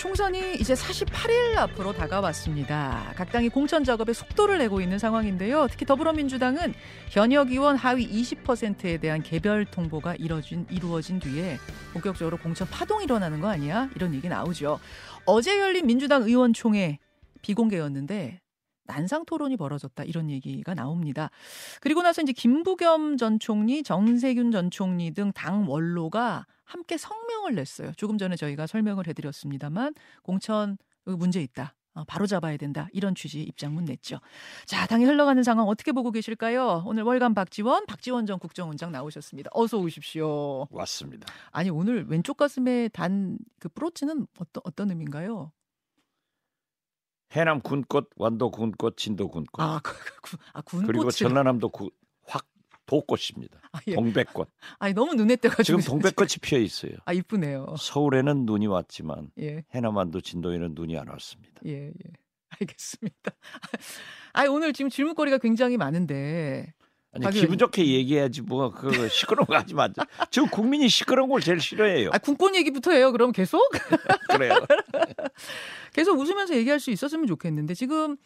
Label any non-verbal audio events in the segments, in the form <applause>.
총선이 이제 48일 앞으로 다가왔습니다. 각 당이 공천 작업에 속도를 내고 있는 상황인데요. 특히 더불어민주당은 현역 의원 하위 20%에 대한 개별 통보가 이뤄진, 이루어진 뒤에 본격적으로 공천 파동이 일어나는 거 아니야? 이런 얘기 나오죠. 어제 열린 민주당 의원총회 비공개였는데 난상 토론이 벌어졌다 이런 얘기가 나옵니다. 그리고 나서 이제 김부겸 전 총리, 정세균 전 총리 등 당 원로가 함께 성명을 냈어요. 조금 전에 저희가 설명을 해드렸습니다만 공천 문제 있다. 어, 바로 잡아야 된다. 이런 취지 입장문 냈죠. 자, 당이 흘러가는 상황 어떻게 보고 계실까요? 오늘 월간 박지원, 박지원 전 국정원장 나오셨습니다. 어서 오십시오. 왔습니다. 아니, 오늘 왼쪽 가슴에 단 그 브로치는 어떤, 어떤 의미인가요? 해남 군꽃, 완도 군꽃, 진도 군꽃. 아, 그, 그, 아 군꽃. 그리고 전라남도 구, 확 도꽃입니다. 아, 예. 동백꽃. <laughs> 아니 너무 눈에 띄가지고 지금 동백꽃이 피어 있어요. 아 이쁘네요. 서울에는 눈이 왔지만 예. 해남 완도 진도에는 눈이 안 왔습니다. 예, 예. 알겠습니다. <laughs> 아 오늘 지금 질문거리가 굉장히 많은데 아니. 기분 좋게 얘기해야지 뭐 그거 <laughs> 시끄러운 거 하지 마. 지금 국민이 시끄러운 걸 제일 싫어해요. 아 군권 얘기부터 해요. 그럼 계속? <laughs> 그래요. <laughs> 계속 웃으면서 얘기할 수 있었으면 좋겠는데 지금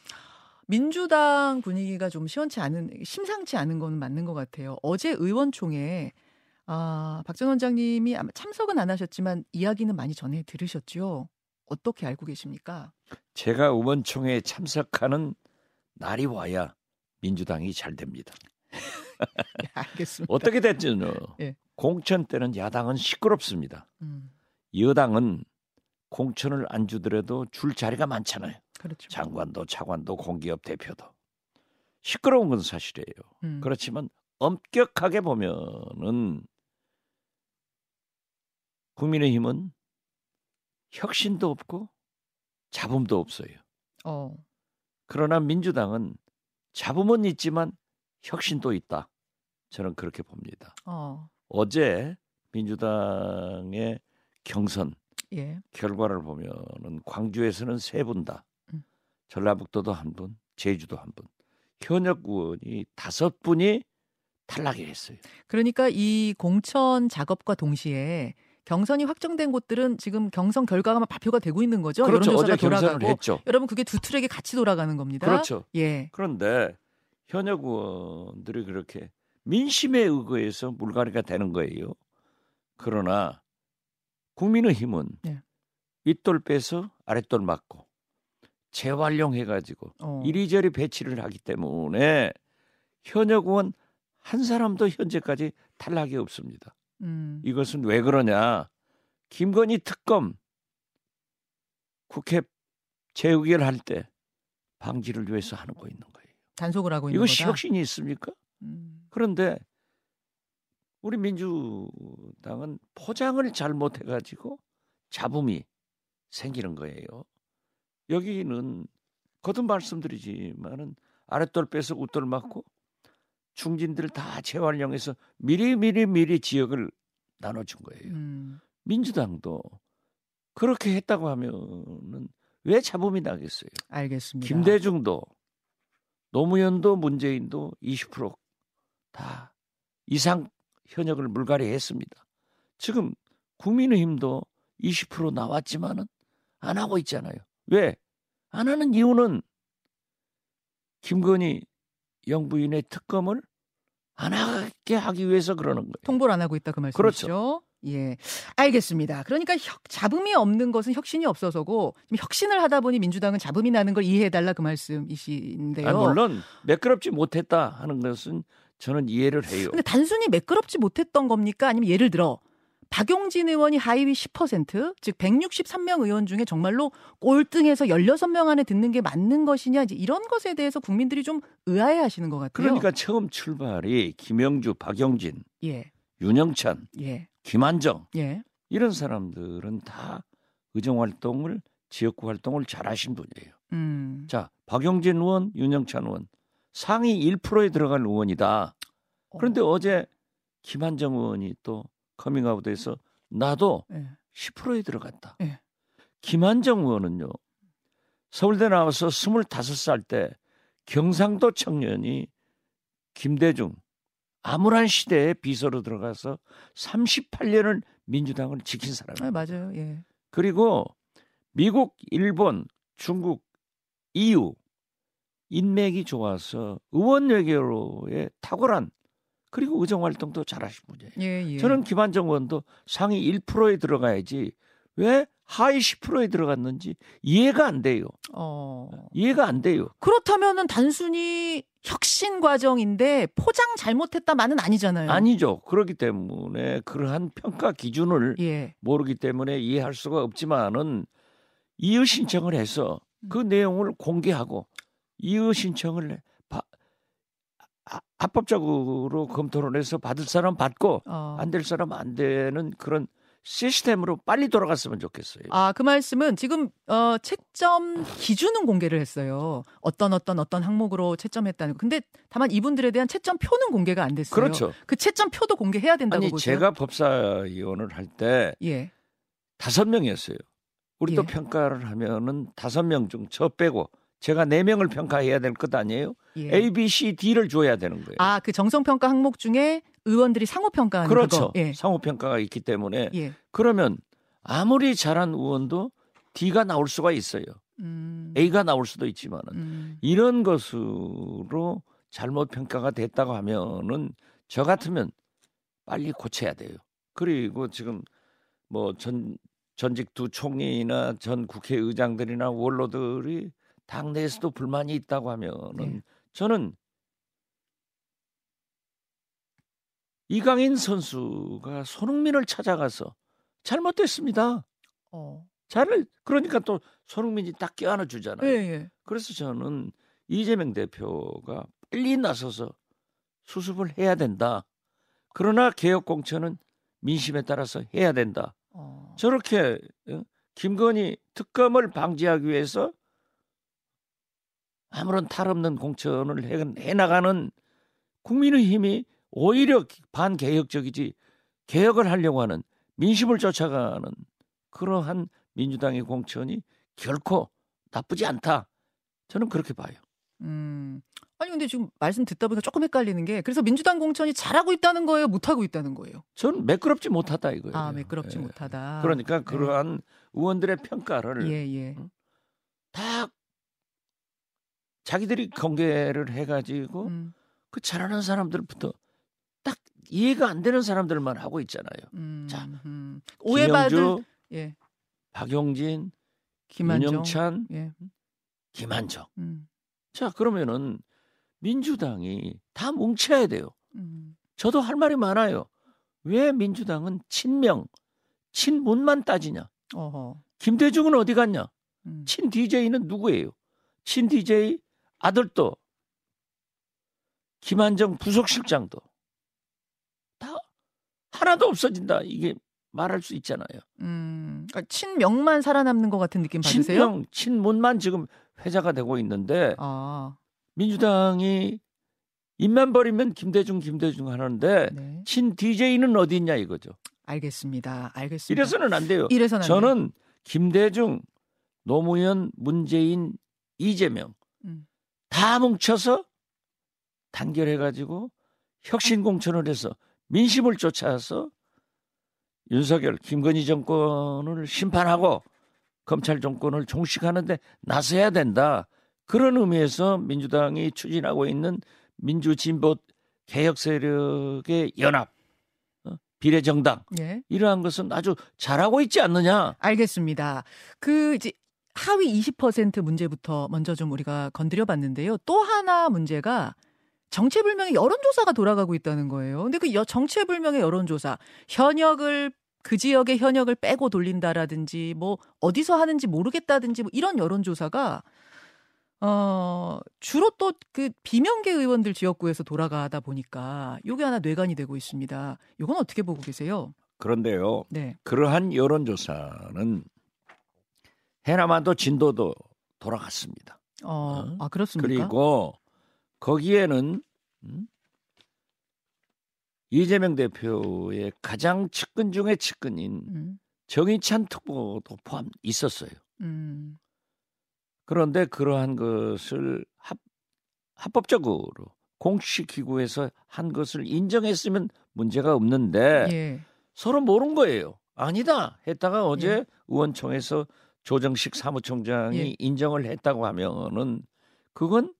민주당 분위기가 좀 시원치 않은 심상치 않은 거는 맞는 것 같아요. 어제 의원총회 아, 박전 원장님이 아마 참석은 안 하셨지만 이야기는 많이 전해 들으셨죠. 어떻게 알고 계십니까? 제가 의원총회에 참석하는 날이 와야 민주당이 잘 됩니다. 네, 알겠습니다. 어떻게 됐지는 예. 공천 때는 야당은 시끄럽습니다. 음. 여당은 공천을 안 주더라도 줄 자리가 많잖아요. 그렇죠. 장관도 차관도 공기업 대표도 시끄러운 건 사실이에요. 음. 그렇지만 엄격하게 보면은 국민의힘은 혁신도 없고 잡음도 없어요. 어. 그러나 민주당은 잡음은 있지만 혁신도 있다. 저는 그렇게 봅니다. 어. 어제 민주당의 경선 예. 결과를 보면은 광주에서는 세 분 다, 음. 전라북도도 한 분, 제주도 한 분, 현역 의원이 다섯 분이 탈락을 했어요. 그러니까 이 공천 작업과 동시에 경선이 확정된 곳들은 지금 경선 결과가 발표가 되고 있는 거죠. 그렇죠. 여론조사가 어제 돌아가고 했죠. 여러분 그게 두 트랙이 같이 돌아가는 겁니다. 그렇죠. 예. 그런데 현역 의원들이 그렇게 민심에 의거해서 물갈이가 되는 거예요. 그러나 국민의힘은 네. 윗돌 빼서 아랫돌 맞고 재활용해가지고 어. 이리저리 배치를 하기 때문에 현역 의원 한 사람도 현재까지 탈락이 없습니다. 음. 이것은 왜 그러냐? 김건희 특검 국회 재의결할 때 방지를 위해서 하는 거 있는 거예요. 단속을 하고 있는 이것이 거다. 혁신이 있습니까? 음. 그런데 우리 민주당은 포장을 잘못해가지고 잡음이 생기는 거예요. 여기는 거듭 말씀드리지만은 아랫돌 빼서 웃돌 맞고 중진들 다 재활용해서 미리 미리 미리 지역을 나눠준 거예요. 음. 민주당도 그렇게 했다고 하면은 왜 잡음이 나겠어요? 알겠습니다. 김대중도 노무현도 문재인도 20%다 이상 현역을 물갈이했습니다. 지금 국민의힘도 20% 나왔지만은 안 하고 있잖아요. 왜? 안 하는 이유는 김건희 영부인의 특검을 안 하게 하기 위해서 그러는 거예요. 통보를 안 하고 있다 그 말씀이시죠? 그렇죠. 예, 알겠습니다. 그러니까 혁, 잡음이 없는 것은 혁신이 없어서고 혁신을 하다 보니 민주당은 잡음이 나는 걸 이해해 달라 그 말씀이신데요. 아니, 물론 매끄럽지 못했다 하는 것은 저는 이해를 해요. 근데 단순히 매끄럽지 못했던 겁니까? 아니면 예를 들어 박용진 의원이 하위 10%, 즉 163명 의원 중에 정말로 꼴등해서 16명 안에 듣는 게 맞는 것이냐 이제 이런 것에 대해서 국민들이 좀 의아해 하시는 것 같아요. 그러니까 처음 출발이 김영주, 박용진, 예. 윤영찬, 예. 김한정 예. 이런 사람들은 다 의정 활동을 지역구 활동을 잘하신 분이에요. 음. 자, 박용진 의원, 윤영찬 의원 상위 1%에 들어갈 의원이다. 그런데 어. 제 김한정 의원이 또 커밍아웃해서 나도 예. 10%에 들어갔다. 예. 김한정 의원은요. 서울대 나와서 25살 때 경상도 청년이 김대중 암울한 시대에 비서로 들어가서 38년을 민주당을 지킨 사람이에요. 아, 맞아요. 예. 그리고 미국, 일본, 중국, EU 인맥이 좋아서 의원 외교로의 탁월한 그리고 의정 활동도 잘하신 분이에요. 예, 예. 저는 김한정 의원도 상위 1%에 들어가야지 왜 하위 10%에 들어갔는지 이해가 안 돼요. 어. 이해가 안 돼요. 그렇다면은 단순히 혁신 과정인데 포장 잘못했다만은 아니잖아요. 아니죠. 그렇기 때문에 그러한 평가 기준을 예. 모르기 때문에 이해할 수가 없지만은 이의 신청을 해서 그 음. 내용을 공개하고 이의 신청을 해- 바- 아- 합법적으로 검토를 해서 받을 사람 받고 어. 안될 사람 안 되는 그런 시스템으로 빨리 돌아갔으면 좋겠어요. 아, 그 말씀은 지금 어 채점 기준은 공개를 했어요. 어떤 어떤 어떤 항목으로 채점했다는 거. 근데 다만 이분들에 대한 채점 표는 공개가 안 됐어요. 그렇죠. 그 채점 표도 공개해야 된다고 아니 보세요. 제가 법사위원을 할때 예. 다섯 명이었어요. 우리 또 예. 평가를 하면은 다섯 명 중 저 빼고 제가 네 명을 평가해야 될 것 아니에요? 예. A, B, C, D를 줘야 되는 거예요. 아, 그 정성 평가 항목 중에 의원들이 상호 평가하는 그렇죠. 예. 상호 평가가 있기 때문에 예. 그러면 아무리 잘한 의원도 D가 나올 수가 있어요. 음. A가 나올 수도 있지만은 음. 이런 것으로 잘못 평가가 됐다고 하면은 저 같으면 빨리 고쳐야 돼요. 그리고 지금 뭐 전 전직 두 총리나 전 국회의장들이나 원로들이 당내에서도 불만이 있다고 하면은 네. 저는 이강인 선수가 손흥민을 찾아가서 잘못됐습니다. 어. 잘 그러니까 또 손흥민이 딱 껴안아 주잖아요. 예, 예. 그래서 저는 이재명 대표가 빨리 나서서 수습을 해야 된다. 그러나 개혁 공천은 민심에 따라서 해야 된다. 어. 저렇게 어? 김건희 특검을 방지하기 위해서 아무런 탈 없는 공천을 해, 해나가는 국민의힘이 오히려 반개혁적이지 개혁을 하려고 하는 민심을 쫓아가는 그러한 민주당의 공천이 결코 나쁘지 않다. 저는 그렇게 봐요. 음. 아니 근데 지금 말씀 듣다 보니까 조금 헷갈리는 게 그래서 민주당 공천이 잘하고 있다는 거예요, 못 하고 있다는 거예요. 저는 매끄럽지 못하다 이거예요. 아, 매끄럽지 예. 못하다. 그러니까 그러한 의원들의 평가를 예, 예. 다 자기들이 공개를 해가지고 음, 그 잘하는 사람들부터 딱 이해가 안 되는 사람들만 하고 있잖아요. 음, 자, 음. 오해받을 김영주, 예. 박용진, 김한정. 윤영찬, 예. 김한정. 음, 자 그러면은 민주당이 다 뭉쳐야 돼요. 음. 저도 할 말이 많아요. 왜 민주당은 친명, 친문만 따지냐? 어허. 김대중은 어디 갔냐? 음. 친 DJ는 누구예요? 친 DJ 아들도 김한정 부속실장도 다 하나도 없어진다. 이게 말할 수 있잖아요. 음. 그러니까 친명만 살아남는 것 같은 느낌 받으세요? 친명, 친문만 지금 회자가 되고 있는데 아, 민주당이 입만 버리면 김대중, 김대중 하는데 네. 친 DJ는 어디 있냐 이거죠. 알겠습니다. 알겠습니다. 이래서는 안 돼요. 이래서는 안 돼요. 저는 김대중, 노무현, 문재인, 이재명 음. 다 뭉쳐서 단결해 가지고 혁신 공천을 해서 민심을 쫓아서 윤석열, 김건희 정권을 심판하고 검찰 정권을 종식하는데 나서야 된다. 그런 의미에서 민주당이 추진하고 있는 민주진보 개혁 세력의 연합, 어? 비례정당 예. 이러한 것은 아주 잘하고 있지 않느냐. 알겠습니다. 그 이제 하위 20% 문제부터 먼저 좀 우리가 건드려 봤는데요. 또 하나 문제가 정체불명의 여론조사가 돌아가고 있다는 거예요. 근데 그 여- 정체불명의 여론조사 현역을 그 지역의 현역을 빼고 돌린다라든지 뭐 어디서 하는지 모르겠다든지 뭐 이런 여론조사가 어 주로 또 그 비명계 의원들 지역구에서 돌아가다 보니까 요게 하나 뇌관이 되고 있습니다. 요건 어떻게 보고 계세요? 그런데요, 네. 그러한 여론조사는 해남한도 진도도 돌아갔습니다. 어, 어? 아 그렇습니까? 그리고 거기에는 음? 이재명 대표의 가장 측근 중의 측근인 음, 정의찬 특보도 포함 있었어요. 음, 그런데 그러한 것을 합, 합법적으로 공식 기구에서 한 것을 인정했으면 문제가 없는데 예. 서로 모른 거예요. 아니다 했다가 어제 예. 의원총회에서 조정식 사무총장이 예. 인정을 했다고 하면은 그건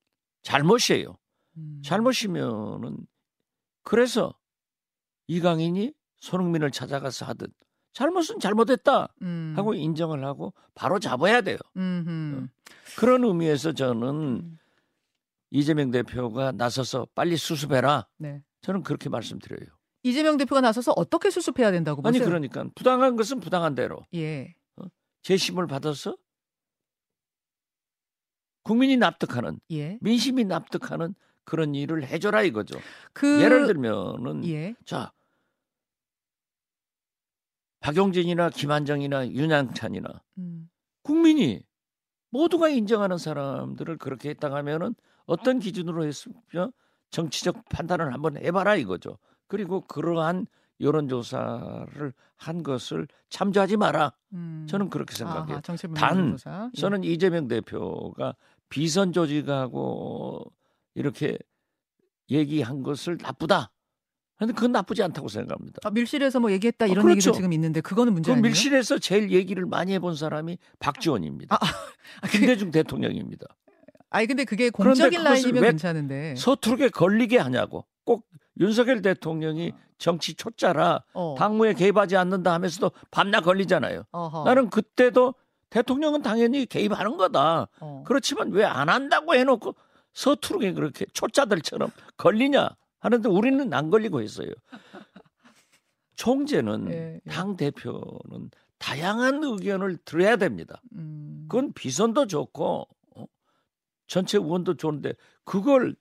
잘못이에요. 음. 잘못이면은 그래서 이강인이 손흥민을 찾아가서 하듯 잘못은 잘못했다 음. 하고 인정을 하고 바로 잡아야 돼요. 음흠. 그런 의미에서 저는 음. 이재명 대표가 나서서 빨리 수습해라. 네. 저는 그렇게 말씀드려요. 이재명 대표가 나서서 어떻게 수습해야 된다고 아니 보세요? 그러니까 부당한 것은 부당한 대로 예. 재심을 받아서 국민이 납득하는 예. 민심이 납득하는 그런 일을 해줘라 이거죠. 그 예를 들면은 예. 자 박용진이나 김한정이나 윤양찬이나 음. 국민이 모두가 인정하는 사람들을 그렇게 했다고 하면은 어떤 기준으로 했으면 정치적 판단을 한번 해봐라 이거죠. 그리고 그러한 여론조사를 한 것을 참조하지 마라. 음. 저는 그렇게 생각해요. 아하, 단. 예. 저는 이재명 대표가 비선 조직하고 이렇게 얘기한 것을 나쁘다. 근데 그건 나쁘지 않다고 생각합니다. 아, 밀실에서 뭐 얘기했다 이런 아, 얘기도 그렇죠. 지금 있는데 그거는 문제 그 아니에요? 밀실에서 제일 얘기를 많이 해본 사람이 박지원입니다. 아, 아, 그, 김대중 대통령입니다. 아니 근데 그게 공적인 라인이면 왜 괜찮은데. 서투르게 걸리게 하냐고. 꼭 윤석열 대통령이 정치 초짜라 어. 당무에 개입하지 않는다 하면서도 밤낮 걸리잖아요. 어허. 나는 그때도 대통령은 당연히 개입하는 거다. 어. 그렇지만 왜 안 한다고 해놓고 서투르게 그렇게 초짜들처럼 걸리냐 하는데 우리는 안 걸리고 있어요. 총재는 예, 예. 당 대표는 다양한 의견을 들어야 됩니다. 음. 그건 비선도 좋고 어? 전체 의원도 좋은데 그걸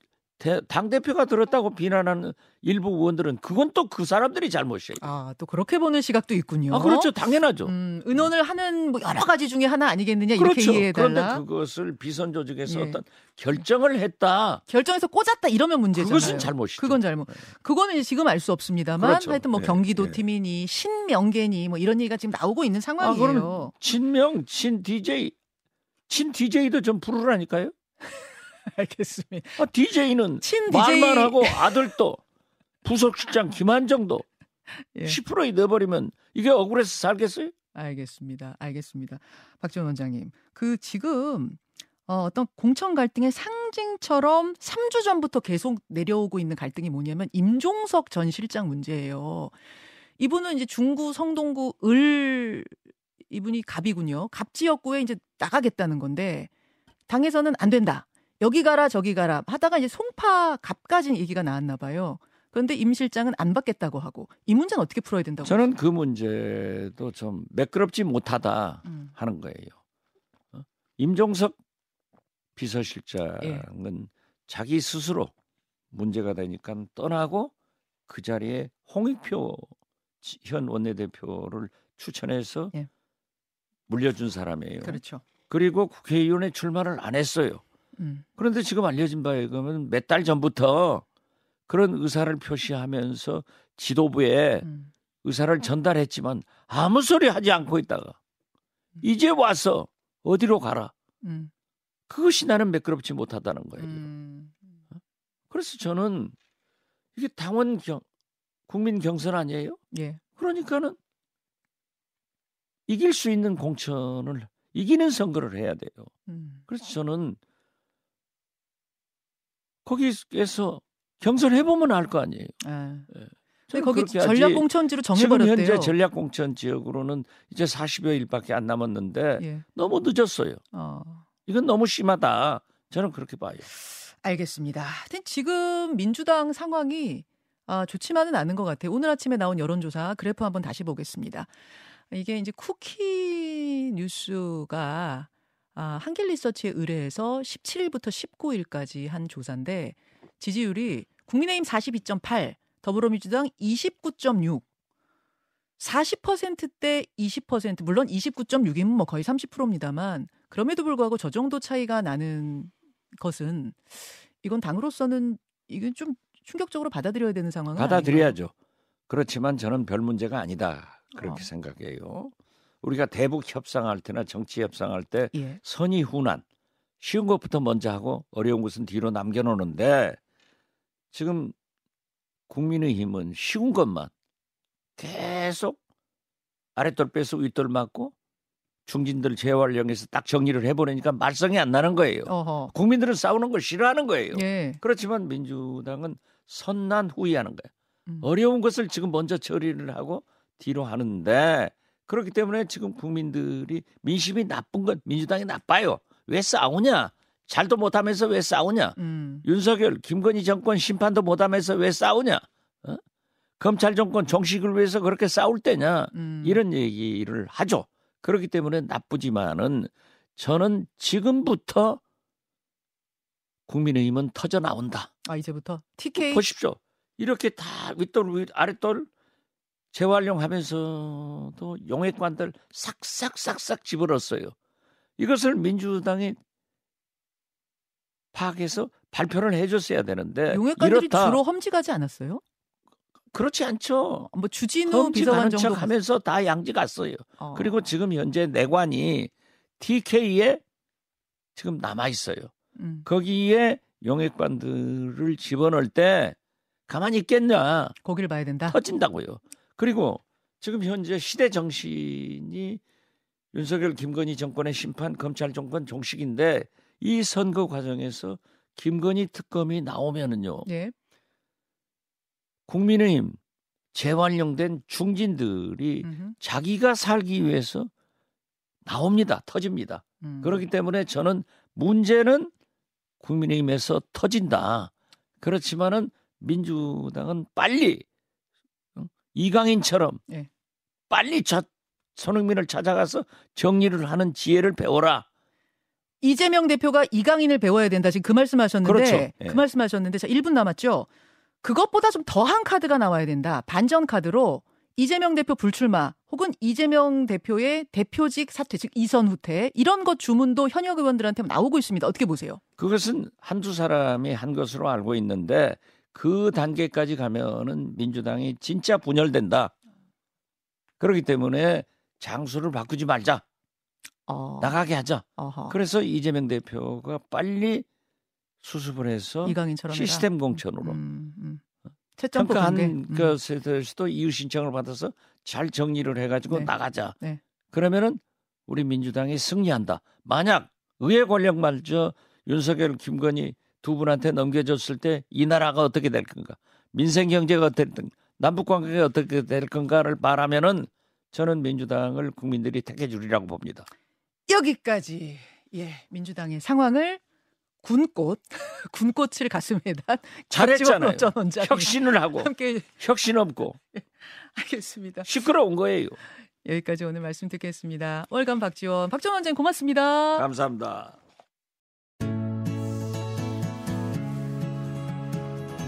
당 대표가 들었다고 비난하는 일부 의원들은 그건 또 그 사람들이 잘못이에요. 아, 또 그렇게 보는 시각도 있군요. 아 그렇죠, 당연하죠. 음, 의논을 하는 뭐 여러 가지 중에 하나 아니겠느냐 이렇게 그렇죠. 이해해 그런데 달라. 그것을 비선 조직에서 예. 어떤 결정을 했다. 결정해서 꽂았다 이러면 문제잖아요. 그것은 잘못이죠. 그건 잘못. 그거는 이제 지금 알 수 없습니다만 그렇죠. 하여튼 뭐 예, 경기도 예. 팀이니 신명계니 뭐 이런 얘기가 지금 나오고 있는 아, 상황이에요. 그럼 친명, 친 DJ, 친 DJ도 좀 부르라니까요. <laughs> 알겠습니다. 아, DJ는 친 DJ 말만 하고 아들도 부속실장 김한정도 <laughs> 예. 10%에 넣어버리면 이게 억울해서 살겠어요? 알겠습니다. 알겠습니다. 박지원 원장님. 그 지금 어, 어떤 공천 갈등의 상징처럼 3주 전부터 계속 내려오고 있는 갈등이 뭐냐면 임종석 전 실장 문제예요. 이분은 이제 중구 성동구 을 이분이 갑이군요. 갑 지역구에 이제 나가겠다는 건데 당에서는 안 된다. 여기 가라 저기 가라 하다가 이제 송파 갑까지 얘기가 나왔나 봐요. 그런데 임 실장은 안 받겠다고 하고 이 문제는 어떻게 풀어야 된다고? 저는 그 문제도 좀 매끄럽지 못하다 음. 하는 거예요. 어? 임종석 예. 비서실장은 자기 스스로 문제가 되니까 떠나고 그 자리에 홍익표 지- 현 원내대표를 추천해서 예. 물려준 사람이에요. 그렇죠. 그리고 국회의원에 출마를 안 했어요. 음. 그런데 지금 알려진 바에 의하면 몇 달 전부터 그런 의사를 표시하면서 지도부에 음. 의사를 전달했지만 아무 소리 하지 않고 있다가 이제 와서 어디로 가라. 음. 그것이 나는 매끄럽지 못하다는 거예요. 음. 그래서 저는 이게 당원 경 국민 경선 아니에요? 예. 그러니까는 이길 수 있는 공천을 이기는 선거를 해야 돼요. 음. 그래서 저는 거기에서 경선해 보면 알 거 아니에요. 아. 저는 근데 거기 그렇게 하지. 전략 공천지로 지금 정해버렸대요. 현재 전략 공천 지역으로는 이제 40여 일밖에 안 남았는데 예. 너무 늦었어요. 어. 이건 너무 심하다. 저는 그렇게 봐요. 알겠습니다. 하여튼 지금 민주당 상황이 아, 좋지만은 않은 것 같아요. 오늘 아침에 나온 여론조사 그래프 한번 다시 보겠습니다. 이게 이제 쿠키 뉴스가 아, 한길 리서치에 의뢰해서 17일부터 19일까지 한 조사인데 지지율이 국민의힘 42.8, 더불어민주당 29.6, 40%대 20% 물론 29.6이면 뭐 거의 30%입니다만 그럼에도 불구하고 저 정도 차이가 나는 것은 이건 당으로서는 이건 좀 충격적으로 받아들여야 되는 상황은 받아들여야죠. 그렇지만 저는 별 문제가 아니다. 그렇게 어. 생각해요. 우리가 대북 협상할 때나 정치 협상할 때? 예. 선의 훈안 쉬운 것부터 먼저 하고 어려운 것은 뒤로 남겨놓는데 지금 국민의힘은 쉬운 것만 계속 아랫돌 빼서 윗돌 맞고 중진들 재활용해서 딱 정리를 해보려니까 말썽이 안 나는 거예요. 어허. 국민들은 싸우는 걸 싫어하는 거예요. 예. 그렇지만 민주당은 선난 후위하는 거예요. 음. 어려운 것을 지금 먼저 처리를 하고 뒤로 하는데 그렇기 때문에 지금 국민들이 민심이 나쁜 건 민주당이 나빠요. 왜 싸우냐? 잘도 못하면서 왜 싸우냐? 음. 윤석열, 김건희 정권 심판도 못하면서 왜 싸우냐? 어? 검찰 정권 종식을 위해서 그렇게 싸울 때냐? 음. 이런 얘기를 하죠. 그렇기 때문에 나쁘지만은 저는 지금부터 국민의힘은 터져 나온다. 아 이제부터 TK 보십시오. 이렇게 다 윗돌 윗 아랫돌 재활용하면서도 용액관들 싹싹싹싹 집어넣었어요. 이것을 민주당이 파악해서 발표를 해줬어야 되는데 용액관들이 이렇다 주로 험지가지 않았어요? 그렇지 않죠. 뭐 주진우 비서관 정도 척하면서 다 양지 갔어요. 어. 그리고 지금 현재 내관이 TK에 지금 남아 있어요. 음. 거기에 용액관들을 집어넣을 때 가만히 있겠냐? 거기를 봐야 된다. 터진다고요. 그리고 지금 현재 시대 정신이 윤석열 김건희 정권의 심판 검찰 정권 종식인데 이 선거 과정에서 김건희 특검이 나오면은요 예. 국민의힘 재활용된 중진들이 음흠. 자기가 살기 위해서 나옵니다 터집니다 음. 그렇기 때문에 저는 문제는 국민의힘에서 터진다 그렇지만은 민주당은 빨리 어? 이강인처럼 예. 빨리 저 손흥민을 찾아가서 정리를 하는 지혜를 배워라. 이재명 대표가 이강인을 배워야 된다. 지금 그 말씀하셨는데 그렇죠. 예. 그 말씀하셨는데 자 1분 남았죠. 그것보다 좀 더한 카드가 나와야 된다. 반전 카드로 이재명 대표 불출마 혹은 이재명 대표의 대표직 사퇴 즉 이선 후퇴 이런 것 주문도 현역 의원들한테 나오고 있습니다. 어떻게 보세요? 그것은 한두 사람이 한 것으로 알고 있는데 그 단계까지 가면은 민주당이 진짜 분열된다. 그렇기 때문에 장소를 바꾸지 말자. 어. 나가게 하자. 어허. 그래서 이재명 대표가 빨리 수습을 해서. 시스템 공천으로 음, 음. 평가한 음. 것에 대해서도 이유 신청을 받아서 잘 정리를 해가지고 네. 나가자. 네. 그러면은 우리 민주당이 승리한다. 만약 의회 권력말저 윤석열, 김건희 두 분한테 넘겨줬을 때 이 나라가 어떻게 될 건가? 민생 경제가 어떻게 될 건가? 남북 관계가 어떻게 될 건가를 말하면은 저는 민주당을 국민들이 택해 주리라고 봅니다. 여기까지 예 민주당의 상황을 군꽃 <laughs> 군꽃을 가슴에 단 잘했잖아요. 전 혁신을 하고 함께 혁신 없고 <laughs> 하겠습니다. 시끄러운 거예요. 여기까지 오늘 말씀 듣겠습니다. 월간 박지원, 박지원 원장님 고맙습니다. 감사합니다.